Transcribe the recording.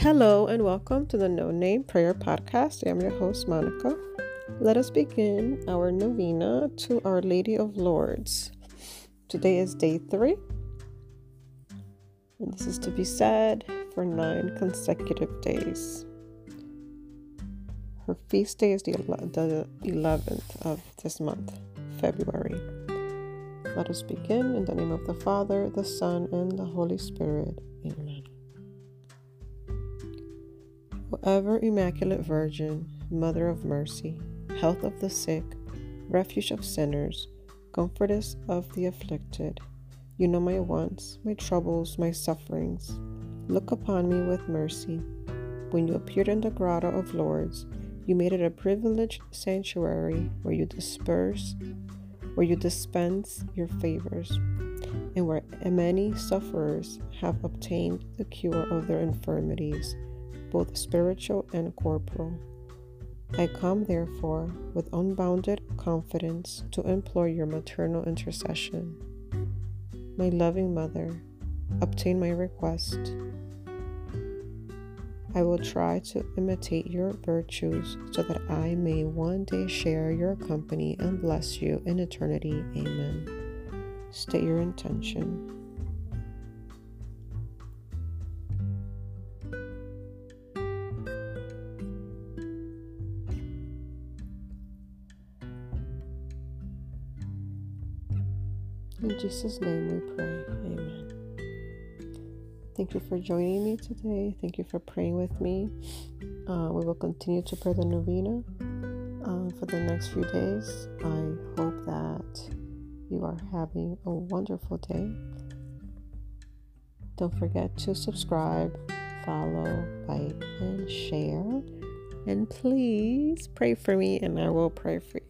Hello and welcome to the No Name Prayer Podcast. I'm your host, Monica. Let us begin our novena to Our Lady of Lourdes. Today is day three, and this is to be said for nine consecutive days. Her feast day is the, the 11th of this month, February. Let us begin in the name of the Father, the Son, and the Holy Spirit. Amen. Ever Immaculate Virgin, Mother of Mercy, Health of the sick, Refuge of sinners, Comfortess of the afflicted, you know my wants, my troubles, my sufferings. Look upon me with mercy. When you appeared in the grotto of Lourdes, you made it a privileged sanctuary where you disperse, where you dispense your favors, and where many sufferers have obtained the cure of their infirmities both spiritual and corporal. I come, therefore, with unbounded confidence to implore your maternal intercession. My loving mother, obtain my request. I will try to imitate your virtues so that I may one day share your company and bless you in eternity. Amen. State your intention. In Jesus' name we pray. Amen. Thank you for joining me today. Thank you for praying with me. Uh, we will continue to pray the novena uh, for the next few days. I hope that you are having a wonderful day. Don't forget to subscribe, follow, like, and share. And please pray for me, and I will pray for you.